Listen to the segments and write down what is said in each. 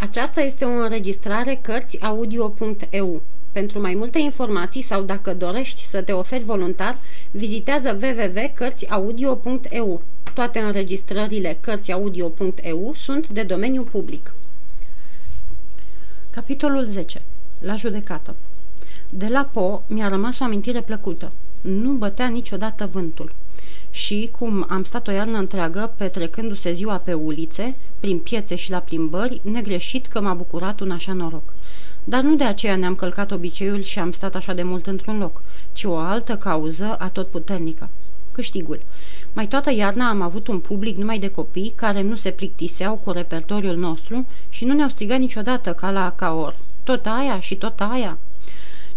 Aceasta este o înregistrare Cărțiaudio.eu. Pentru mai multe informații sau dacă dorești să te oferi voluntar, vizitează www.cărțiaudio.eu. Toate înregistrările Cărțiaudio.eu sunt de domeniu public. Capitolul 10. La judecată De la Po mi-a rămas o amintire plăcută. Nu bătea niciodată vântul și, cum am stat o iarnă întreagă petrecându-se ziua pe ulițe, prin piețe și la plimbări, negreșit că m-a bucurat un așa noroc. Dar nu de aceea ne-am călcat obiceiul și am stat așa de mult într-un loc, ci o altă cauză atotputernică. Câștigul. Mai toată iarna am avut un public numai de copii care nu se plictiseau cu repertoriul nostru și nu ne-au strigat niciodată ca la Caor. Tot aia și tot aia.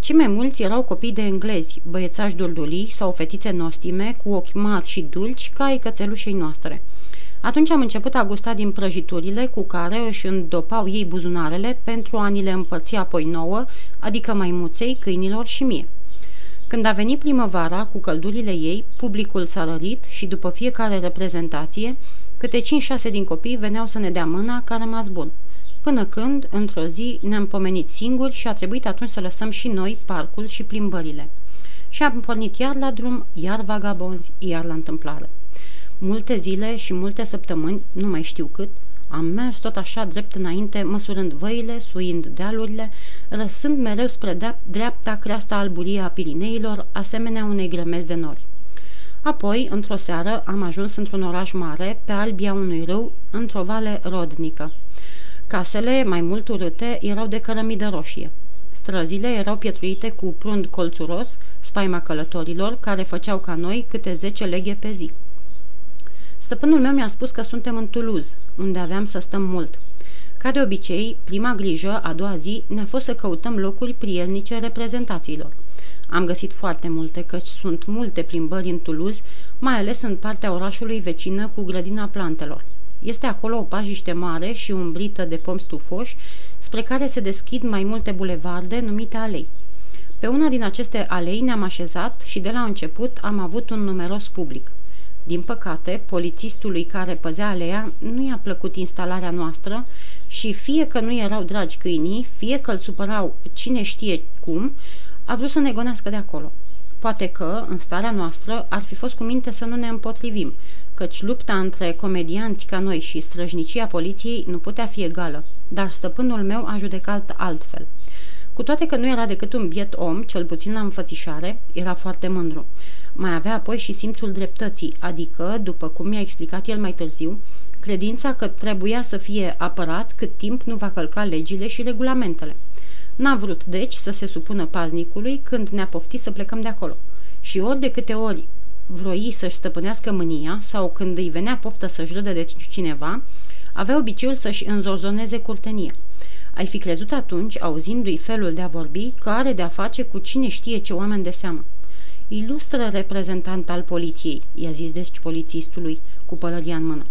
Cei mai mulți erau copii de englezi, băiețași duldulii sau fetițe nostime, cu ochi mari și dulci, ca ai cățelușei noastre. Atunci am început a gusta din prăjiturile cu care își îndopau ei buzunarele pentru a ni le împărți apoi nouă, adică maimuței, câinilor și mie. Când a venit primăvara cu căldurile ei, publicul s-a rărit și după fiecare reprezentație, câte 5-6 din copii veneau să ne dea mâna ca rămas bun – Până când, într-o zi, ne-am pomenit singuri și a trebuit atunci să lăsăm și noi parcul și plimbările. Și am pornit iar la drum, iar vagabonzi, iar la întâmplare. Multe zile și multe săptămâni, nu mai știu cât, am mers tot așa drept înainte, măsurând văile, suind dealurile, răsând mereu spre dreapta creasta alburie a Pirineilor, asemenea unei grămezi de nori. Apoi, într-o seară, am ajuns într-un oraș mare, pe albia unui râu, într-o vale rodnică. Casele, mai mult urâte, erau de cărămidă roșie. Străzile erau pietruite cu prund colțuros, spaima călătorilor, care făceau ca noi câte zece leghe pe zi. Stăpânul meu mi-a spus că suntem în Toulouse, unde aveam să stăm mult. Ca de obicei, prima grijă, a doua zi, ne-a fost să căutăm locuri prielnice reprezentațiilor. Am găsit foarte multe, căci sunt multe plimbări în Toulouse, mai ales în partea orașului vecină cu grădina plantelor. Este acolo o pajiște mare și umbrită de pomi stufoși, spre care se deschid mai multe bulevarde numite alei. Pe una din aceste alei ne-am așezat și de la început am avut un numeros public. Din păcate, polițistului care păzea aleea nu i-a plăcut instalarea noastră și fie că nu erau dragi câinii, fie că îl supărau cine știe cum, a vrut să ne gonească de acolo. Poate că, în starea noastră, ar fi fost cu minte să nu ne împotrivim, căci lupta între comedianți ca noi și străjnicia poliției nu putea fi egală, dar stăpânul meu a judecat altfel. Cu toate că nu era decât un biet om, cel puțin la înfățișare, era foarte mândru. Mai avea apoi și simțul dreptății, adică, după cum mi-a explicat el mai târziu, credința că trebuia să fie apărat cât timp nu va călca legile și regulamentele. N-a vrut, deci, să se supună paznicului când ne-a poftit să plecăm de acolo. Și ori de câte ori vroi să-și stăpânească mânia sau când îi venea poftă să-și râdă de cineva, avea obiceiul să-și înzozoneze curtenia. Ai fi crezut atunci, auzindu-i felul de a vorbi, că are de a face cu cine știe ce oameni de seamă. Ilustră reprezentant al poliției, i-a zis deci polițistului, cu pălăria în mână.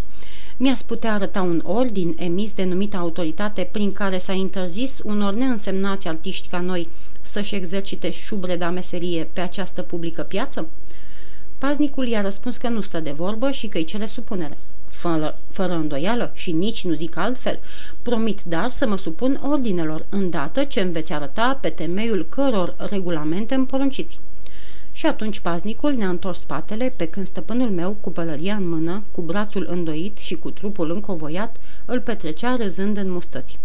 Mi-ați putea arăta un ordin emis de numită autoritate prin care s-a interzis unor neînsemnați artiști ca noi să-și exercite șubreda meserie pe această publică piață? Paznicul i-a răspuns că nu stă de vorbă și că-i cere supunere. Fără, fără îndoială și nici nu zic altfel, promit dar să mă supun ordinelor, îndată ce îmi veți arăta pe temeiul căror regulamente îmi porunciți. Și atunci paznicul ne-a întors spatele, pe când stăpânul meu, cu pălăria în mână, cu brațul îndoit și cu trupul încovoiat, îl petrecea râzând în mustăți.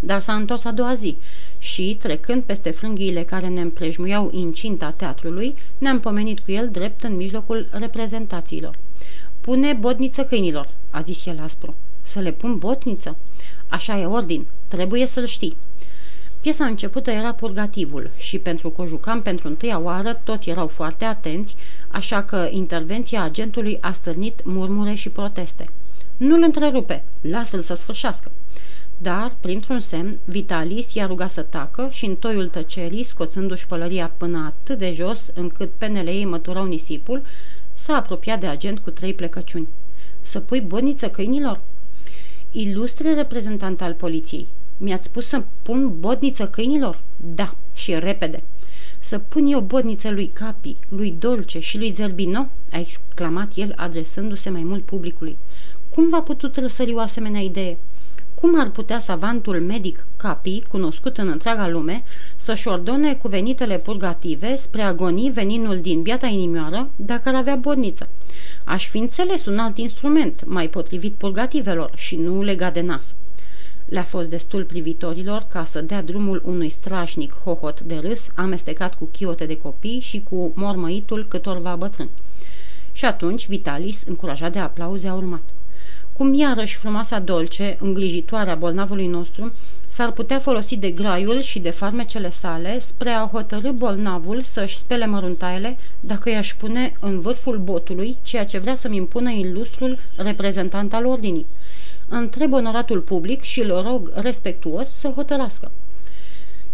Dar s-a întors a doua zi și, trecând peste frânghiile care ne împrejmuiau incinta teatrului, ne-am pomenit cu el drept în mijlocul reprezentațiilor. Pune botniță câinilor, a zis el aspru. Să le pun botniță? Așa e ordin, trebuie să-l știi. Piesa începută era purgativul și pentru că o jucam pentru întâia oară, toți erau foarte atenți, așa că intervenția agentului a stârnit murmure și proteste. Nu-l întrerupe, lasă-l să sfârșească. Dar, printr-un semn, Vitalis i-a rugat să tacă și în toiul tăcerii, scoțându-și pălăria până atât de jos încât penele ei măturau nisipul, s-a apropiat de agent cu trei plecăciuni. Să pui boniță câinilor? Ilustre reprezentant al poliției, mi-ați spus să pun bodniță câinilor? Da, și repede. Să pun eu bodniță lui Capi, lui Dolce și lui Zerbino? a exclamat el adresându-se mai mult publicului. Cum v-a putut răsări o asemenea idee? Cum ar putea savantul medic Capi, cunoscut în întreaga lume, să-și ordone cuvenitele purgative spre agonii veninul din biata inimioară dacă ar avea bodniță. Aș fi înțeles un alt instrument, mai potrivit purgativelor și nu legat de nas. Le-a fost destul privitorilor ca să dea drumul unui strașnic hohot de râs amestecat cu chiote de copii și cu mormăitul câtorva bătrâni. Și atunci Vitalis, încurajat de aplauze, a urmat. Cum iarăși frumoasa dolce, îngrijitoarea bolnavului nostru, s-ar putea folosi de graiul și de farmecele sale spre a hotărâ bolnavul să-și spele măruntaiele dacă i-aș pune în vârful botului ceea ce vrea să-mi impună ilustrul reprezentant al ordinii. Întreb onoratul public și îl rog respectuos să hotărască.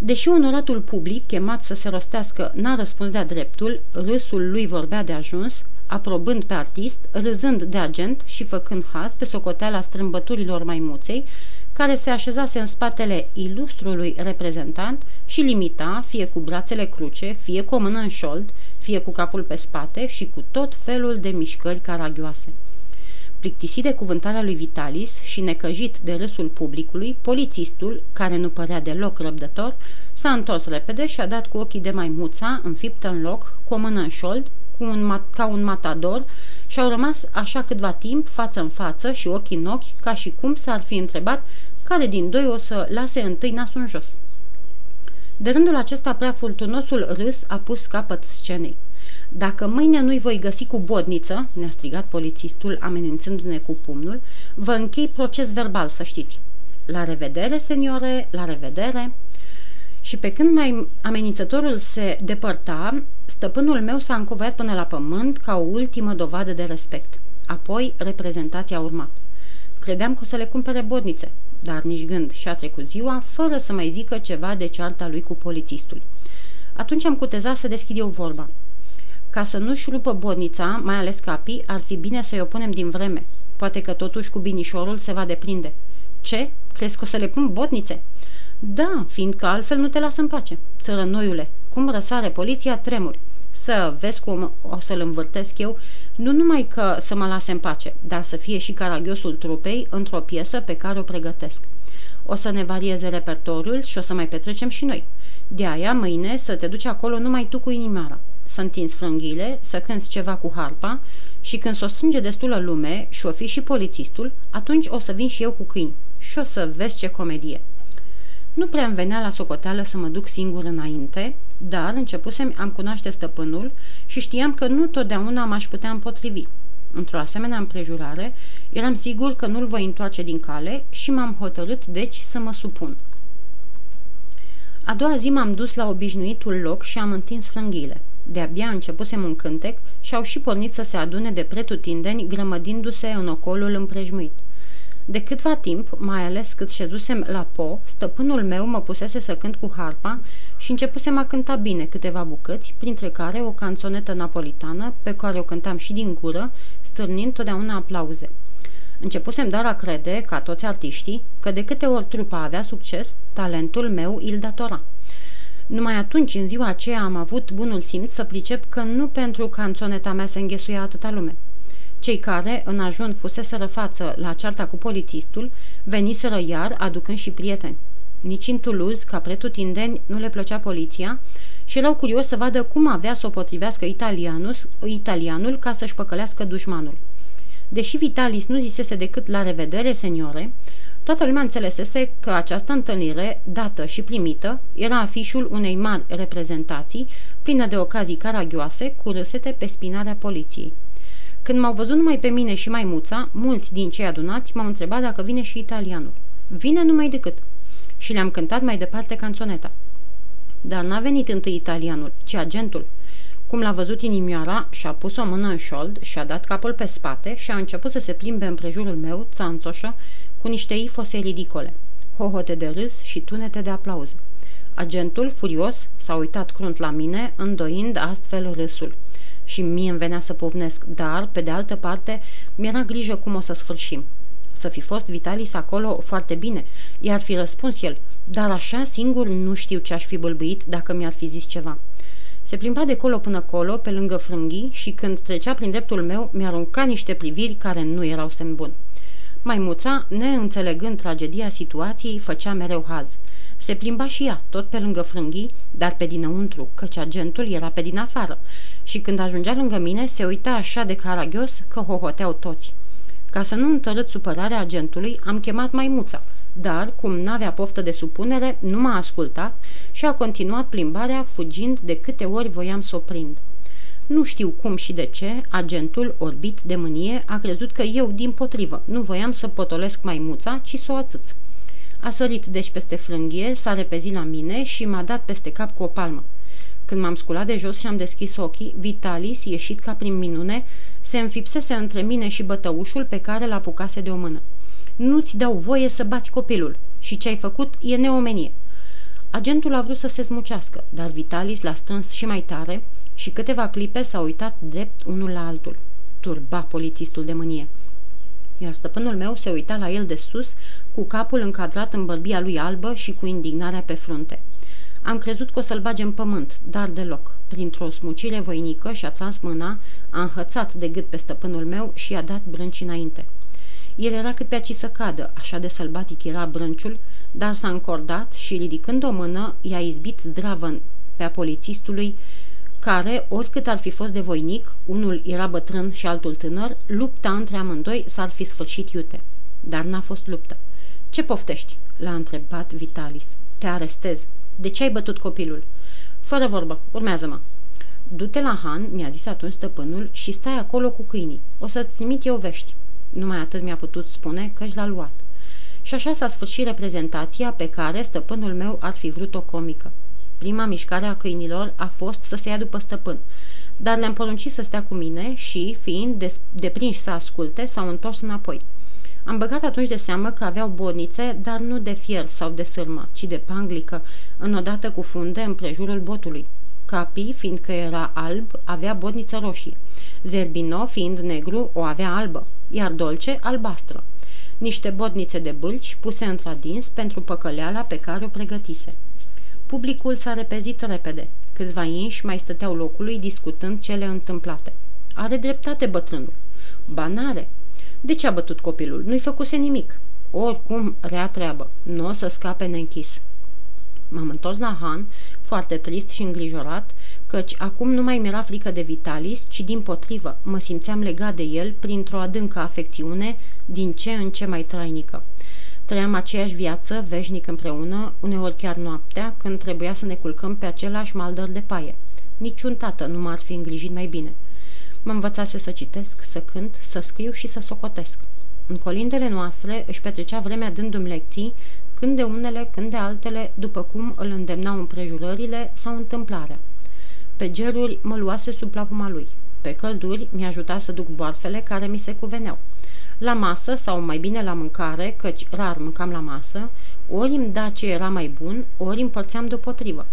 Deși onoratul public, chemat să se rostească, n-a răspuns de-a dreptul, râsul lui vorbea de ajuns, aprobând pe artist, râzând de agent și făcând haz pe socoteala strâmbăturilor maimuței, care se așezase în spatele ilustrului reprezentant și limita, fie cu brațele cruce, fie cu o mână în șold, fie cu capul pe spate și cu tot felul de mișcări caragioase. Plictisit de cuvântarea lui Vitalis și necăjit de râsul publicului, polițistul, care nu părea deloc răbdător, s-a întors repede și a dat cu ochii de maimuța, înfiptă în loc, cu o mână în șold, cu un mat- ca un matador și au rămas așa câtva timp, față în față și ochi în ochi, ca și cum s-ar fi întrebat care din doi o să lase întâi nasul în jos. De rândul acesta prea furtunosul râs a pus capăt scenei. Dacă mâine nu-i voi găsi cu bodniță, ne-a strigat polițistul amenințându-ne cu pumnul, vă închei proces verbal, să știți. La revedere, seniore, la revedere. Și pe când mai amenințătorul se depărta, stăpânul meu s-a încovăiat până la pământ ca o ultimă dovadă de respect. Apoi reprezentația a urmat. Credeam că o să le cumpere bodnițe, dar nici gând și-a trecut ziua fără să mai zică ceva de cearta lui cu polițistul. Atunci am cutezat să deschid eu vorba. Ca să nu-și rupă bodnița, mai ales capii, ar fi bine să-i opunem din vreme. Poate că totuși cu binișorul se va deprinde. Ce? Crezi că o să le pun bodnițe? Da, fiindcă altfel nu te lasă în pace. Țărănoiule, cum răsare poliția, tremuri. Să vezi cum o să-l învârtesc eu, nu numai că să mă lase în pace, dar să fie și caragiosul trupei într-o piesă pe care o pregătesc. O să ne varieze repertoriul și o să mai petrecem și noi. De aia, mâine, să te duci acolo numai tu cu inimioara. Să întinzi frânghile, să cânți ceva cu harpa și când s-o strânge destulă lume și o fi și polițistul, atunci o să vin și eu cu câini și o să vezi ce comedie. Nu prea îmi venea la socoteală să mă duc singur înainte, dar începusem am cunoaște stăpânul și știam că nu totdeauna m-aș putea împotrivi. Într-o asemenea împrejurare, eram sigur că nu-l voi întoarce din cale și m-am hotărât deci să mă supun. A doua zi m-am dus la obișnuitul loc și am întins frânghile. De-abia începusem un cântec și au și pornit să se adune de pretutindeni, grămădindu-se în ocolul împrejmuit. De câtva timp, mai ales cât șezusem la po, stăpânul meu mă pusese să cânt cu harpa și începusem a cânta bine câteva bucăți, printre care o canțonetă napolitană, pe care o cântam și din gură, stârnind totdeauna aplauze. Începusem dar a crede, ca toți artiștii, că de câte ori trupa avea succes, talentul meu îl datora. Numai atunci, în ziua aceea, am avut bunul simț să pricep că nu pentru canțoneta mea se înghesuia atâta lume. Cei care, în ajun, fuseseră față la cearta cu polițistul, veniseră iar, aducând și prieteni. Nici în Toulouse, ca pretutindeni, nu le plăcea poliția și erau curios să vadă cum avea să o potrivească italianul, italianul ca să-și păcălească dușmanul. Deși Vitalis nu zisese decât la revedere, seniore, toată lumea înțelesese că această întâlnire, dată și primită, era afișul unei mari reprezentații, plină de ocazii caragioase, cu râsete pe spinarea poliției. Când m-au văzut numai pe mine și maimuța, mulți din cei adunați m-au întrebat dacă vine și italianul. Vine numai decât. Și le-am cântat mai departe canțoneta. Dar n-a venit întâi italianul, ci agentul. Cum l-a văzut inimioara, și-a pus o mână în șold, și-a dat capul pe spate și a început să se plimbe împrejurul meu, țanțoșă, cu niște ifose ridicole, hohote de râs și tunete de aplauze. Agentul, furios, s-a uitat crunt la mine, îndoind astfel râsul și mie îmi venea să povnesc, dar, pe de altă parte, mi-era grijă cum o să sfârșim. Să fi fost Vitalis acolo foarte bine, i-ar fi răspuns el, dar așa singur nu știu ce aș fi bâlbâit dacă mi-ar fi zis ceva. Se plimba de colo până colo, pe lângă frânghii, și când trecea prin dreptul meu, mi-arunca niște priviri care nu erau semn bun. Maimuța, neînțelegând tragedia situației, făcea mereu haz. Se plimba și ea, tot pe lângă frânghii, dar pe dinăuntru, căci agentul era pe din afară. Și când ajungea lângă mine, se uita așa de caragios că hohoteau toți. Ca să nu întărât supărarea agentului, am chemat maimuța, dar, cum n-avea poftă de supunere, nu m-a ascultat și a continuat plimbarea, fugind de câte ori voiam să o prind. Nu știu cum și de ce, agentul, orbit de mânie, a crezut că eu, din potrivă, nu voiam să potolesc maimuța, ci să o ațâț. A sărit deci peste frânghie, s-a repezit la mine și m-a dat peste cap cu o palmă. Când m-am sculat de jos și am deschis ochii, Vitalis, ieșit ca prin minune, se înfipsese între mine și bătăușul pe care l apucase de o mână. Nu-ți dau voie să bați copilul și ce ai făcut e neomenie. Agentul a vrut să se smucească, dar Vitalis l-a strâns și mai tare și câteva clipe s-au uitat drept unul la altul. Turba polițistul de mânie. Iar stăpânul meu se uita la el de sus, cu capul încadrat în bărbia lui albă și cu indignarea pe frunte. Am crezut că o să-l bage în pământ, dar deloc. Printr-o smucire voinică și-a tras mâna, a înhățat de gât pe stăpânul meu și i-a dat brânci înainte. El era cât pe aci să cadă, așa de sălbatic era brânciul, dar s-a încordat și, ridicând o mână, i-a izbit zdravă pe a polițistului, care, oricât ar fi fost de voinic, unul era bătrân și altul tânăr, lupta între amândoi s-ar fi sfârșit iute. Dar n-a fost luptă. Ce poftești?" l-a întrebat Vitalis. Te arestez. De ce ai bătut copilul?" Fără vorbă, urmează-mă." Du-te la Han, mi-a zis atunci stăpânul, și stai acolo cu câinii. O să-ți trimit eu vești. Numai atât mi-a putut spune că și l-a luat. Și așa s-a sfârșit reprezentația pe care stăpânul meu ar fi vrut o comică. Prima mișcare a câinilor a fost să se ia după stăpân, dar le-am poruncit să stea cu mine și, fiind deprinși să asculte, s-au întors înapoi. Am băgat atunci de seamă că aveau bodnițe, dar nu de fier sau de sârmă, ci de panglică, înodată cu funde în prejurul botului. Capi, fiindcă era alb, avea bodniță roșie. Zerbino, fiind negru, o avea albă, iar Dolce albastră. Niște bodnițe de bâlci puse într-adins pentru păcăleala pe care o pregătise. Publicul s-a repezit repede. Câțiva inși mai stăteau locului discutând cele întâmplate. Are dreptate bătrânul. Banare. De ce a bătut copilul? Nu-i făcuse nimic. Oricum, rea treabă. Nu o să scape neînchis. M-am întors la Han, foarte trist și îngrijorat, căci acum nu mai mi-era frică de Vitalis, ci din potrivă mă simțeam legat de el printr-o adâncă afecțiune din ce în ce mai trainică. Trăiam aceeași viață, veșnic împreună, uneori chiar noaptea, când trebuia să ne culcăm pe același maldăr de paie. Niciun tată nu m-ar fi îngrijit mai bine. Mă învățase să citesc, să cânt, să scriu și să socotesc. În colindele noastre își petrecea vremea dându-mi lecții, când de unele, când de altele, după cum îl îndemnau împrejurările sau întâmplarea. Pe geruri mă luase sub plapuma lui. Pe călduri mi-ajuta să duc boarfele care mi se cuveneau. La masă, sau mai bine la mâncare, căci rar mâncam la masă, ori îmi da ce era mai bun, ori împărțeam deopotrivă.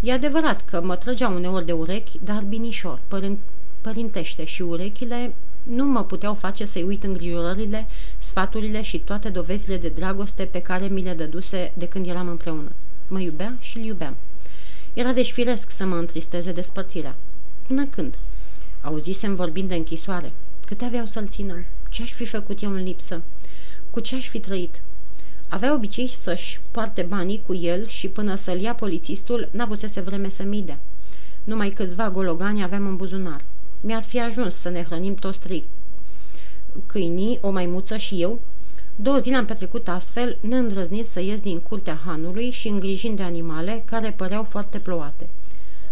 E adevărat că mă trăgea uneori de urechi, dar binișor, părin- părintește și urechile nu mă puteau face să-i uit îngrijorările, sfaturile și toate dovezile de dragoste pe care mi le dăduse de când eram împreună. Mă iubea și îl iubeam. Era deci firesc să mă întristeze despărțirea. Până când? Auzisem vorbind de închisoare. Câte aveau să-l țină? Ce aș fi făcut eu în lipsă? Cu ce aș fi trăit? Avea obicei să-și poarte banii cu el și până să-l ia polițistul, n-avusese vreme să mi dea. Numai câțiva gologani aveam în buzunar. Mi-ar fi ajuns să ne hrănim toți trei. Câinii, o maimuță și eu. Două zile am petrecut astfel, neîndrăznit să ies din curtea hanului și îngrijind de animale care păreau foarte plouate.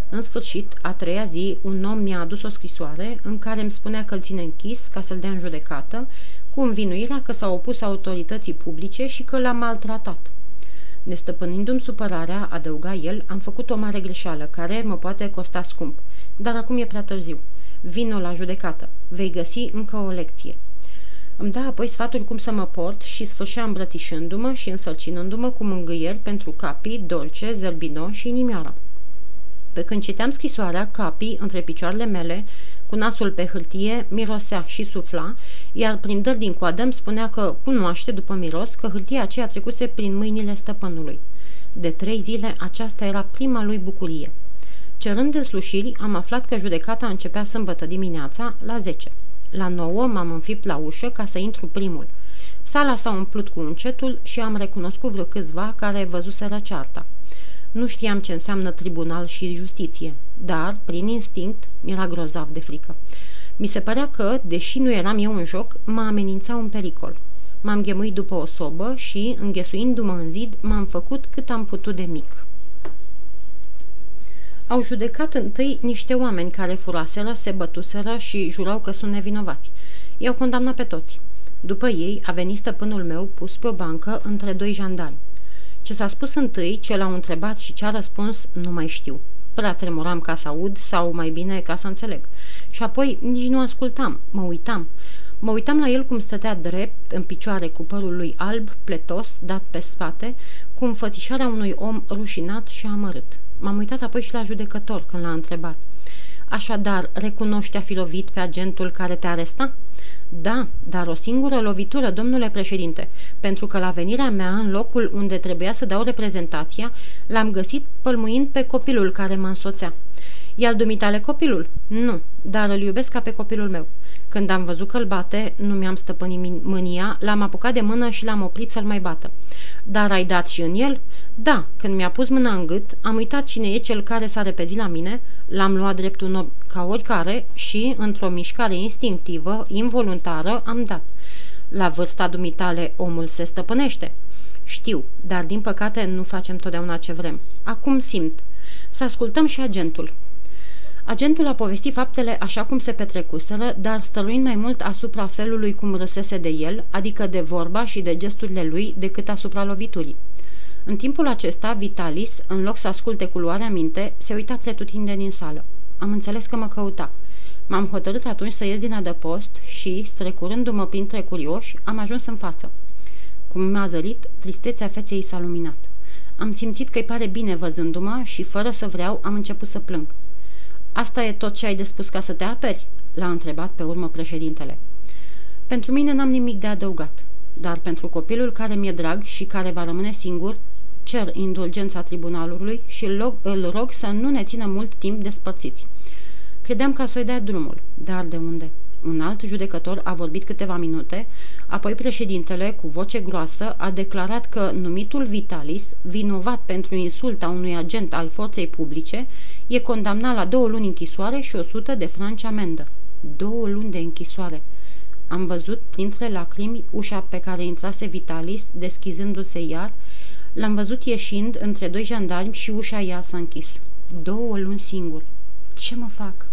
În sfârșit, a treia zi, un om mi-a adus o scrisoare în care îmi spunea că îl ține închis ca să-l dea în judecată, cu învinuirea că s-a opus autorității publice și că l-a maltratat. Nestăpânindu-mi supărarea, adăuga el, am făcut o mare greșeală, care mă poate costa scump, dar acum e prea târziu. Vino la judecată. Vei găsi încă o lecție. Îmi da apoi sfatul cum să mă port și sfârșea îmbrățișându-mă și însărcinându-mă cu mângâieri pentru capii, dolce, zerbino și inimioara. Pe când citeam scrisoarea, capii, între picioarele mele, cu nasul pe hârtie, mirosea și sufla, iar prin dări din coadă îmi spunea că cunoaște, după miros, că hârtia aceea trecuse prin mâinile stăpânului. De trei zile aceasta era prima lui bucurie. Cerând deslușiri, am aflat că judecata începea sâmbătă dimineața la 10. La 9 m-am înfipt la ușă ca să intru primul. Sala s-a umplut cu încetul și am recunoscut vreo câțiva care văzuseră cearta. Nu știam ce înseamnă tribunal și justiție, dar, prin instinct, mi-era grozav de frică. Mi se părea că, deși nu eram eu în joc, mă amenința un pericol. M-am ghemuit după o sobă și, înghesuindu-mă în zid, m-am făcut cât am putut de mic. Au judecat întâi niște oameni care furaseră, se bătuseră și jurau că sunt nevinovați. I-au condamnat pe toți. După ei a venit stăpânul meu pus pe o bancă între doi jandarmi. Ce s-a spus întâi, ce l-au întrebat și ce a răspuns, nu mai știu. Prea tremuram ca să aud sau mai bine ca să înțeleg. Și apoi nici nu ascultam, mă uitam. Mă uitam la el cum stătea drept, în picioare, cu părul lui alb, pletos, dat pe spate, cu înfățișarea unui om rușinat și amărât. M-am uitat apoi și la judecător când l-a întrebat. Așadar, recunoști a fi lovit pe agentul care te aresta? Da, dar o singură lovitură, domnule președinte, pentru că la venirea mea în locul unde trebuia să dau reprezentația, l-am găsit pălmuind pe copilul care mă însoțea. E al dumitale copilul? Nu, dar îl iubesc ca pe copilul meu. Când am văzut că îl bate, nu mi-am stăpânit mânia, l-am apucat de mână și l-am oprit să-l mai bată. Dar ai dat și în el? Da, când mi-a pus mâna în gât, am uitat cine e cel care s-a repezit la mine, l-am luat drept un ob ca oricare și, într-o mișcare instinctivă, involuntară, am dat. La vârsta dumitale omul se stăpânește. Știu, dar din păcate nu facem totdeauna ce vrem. Acum simt. Să ascultăm și agentul. Agentul a povestit faptele așa cum se petrecuseră, dar stăluind mai mult asupra felului cum râsese de el, adică de vorba și de gesturile lui, decât asupra loviturii. În timpul acesta, Vitalis, în loc să asculte cu luarea minte, se uita pretutinde din sală. Am înțeles că mă căuta. M-am hotărât atunci să ies din adăpost și, strecurându-mă printre curioși, am ajuns în față. Cum m-a zărit, tristețea feței s-a luminat. Am simțit că-i pare bine văzându-mă și, fără să vreau, am început să plâng. Asta e tot ce ai de spus ca să te aperi?" l-a întrebat pe urmă președintele. Pentru mine n-am nimic de adăugat, dar pentru copilul care mi-e drag și care va rămâne singur, cer indulgența tribunalului și îl rog, îl rog să nu ne țină mult timp despărțiți. Credeam că să-i dea drumul, dar de unde? Un alt judecător a vorbit câteva minute, apoi președintele, cu voce groasă, a declarat că numitul Vitalis, vinovat pentru insulta unui agent al forței publice, e condamnat la două luni închisoare și o sută de franci amendă. Două luni de închisoare. Am văzut printre lacrimi ușa pe care intrase Vitalis, deschizându-se iar, L-am văzut ieșind între doi jandarmi și ușa iar s-a închis. Două luni singur. Ce mă fac?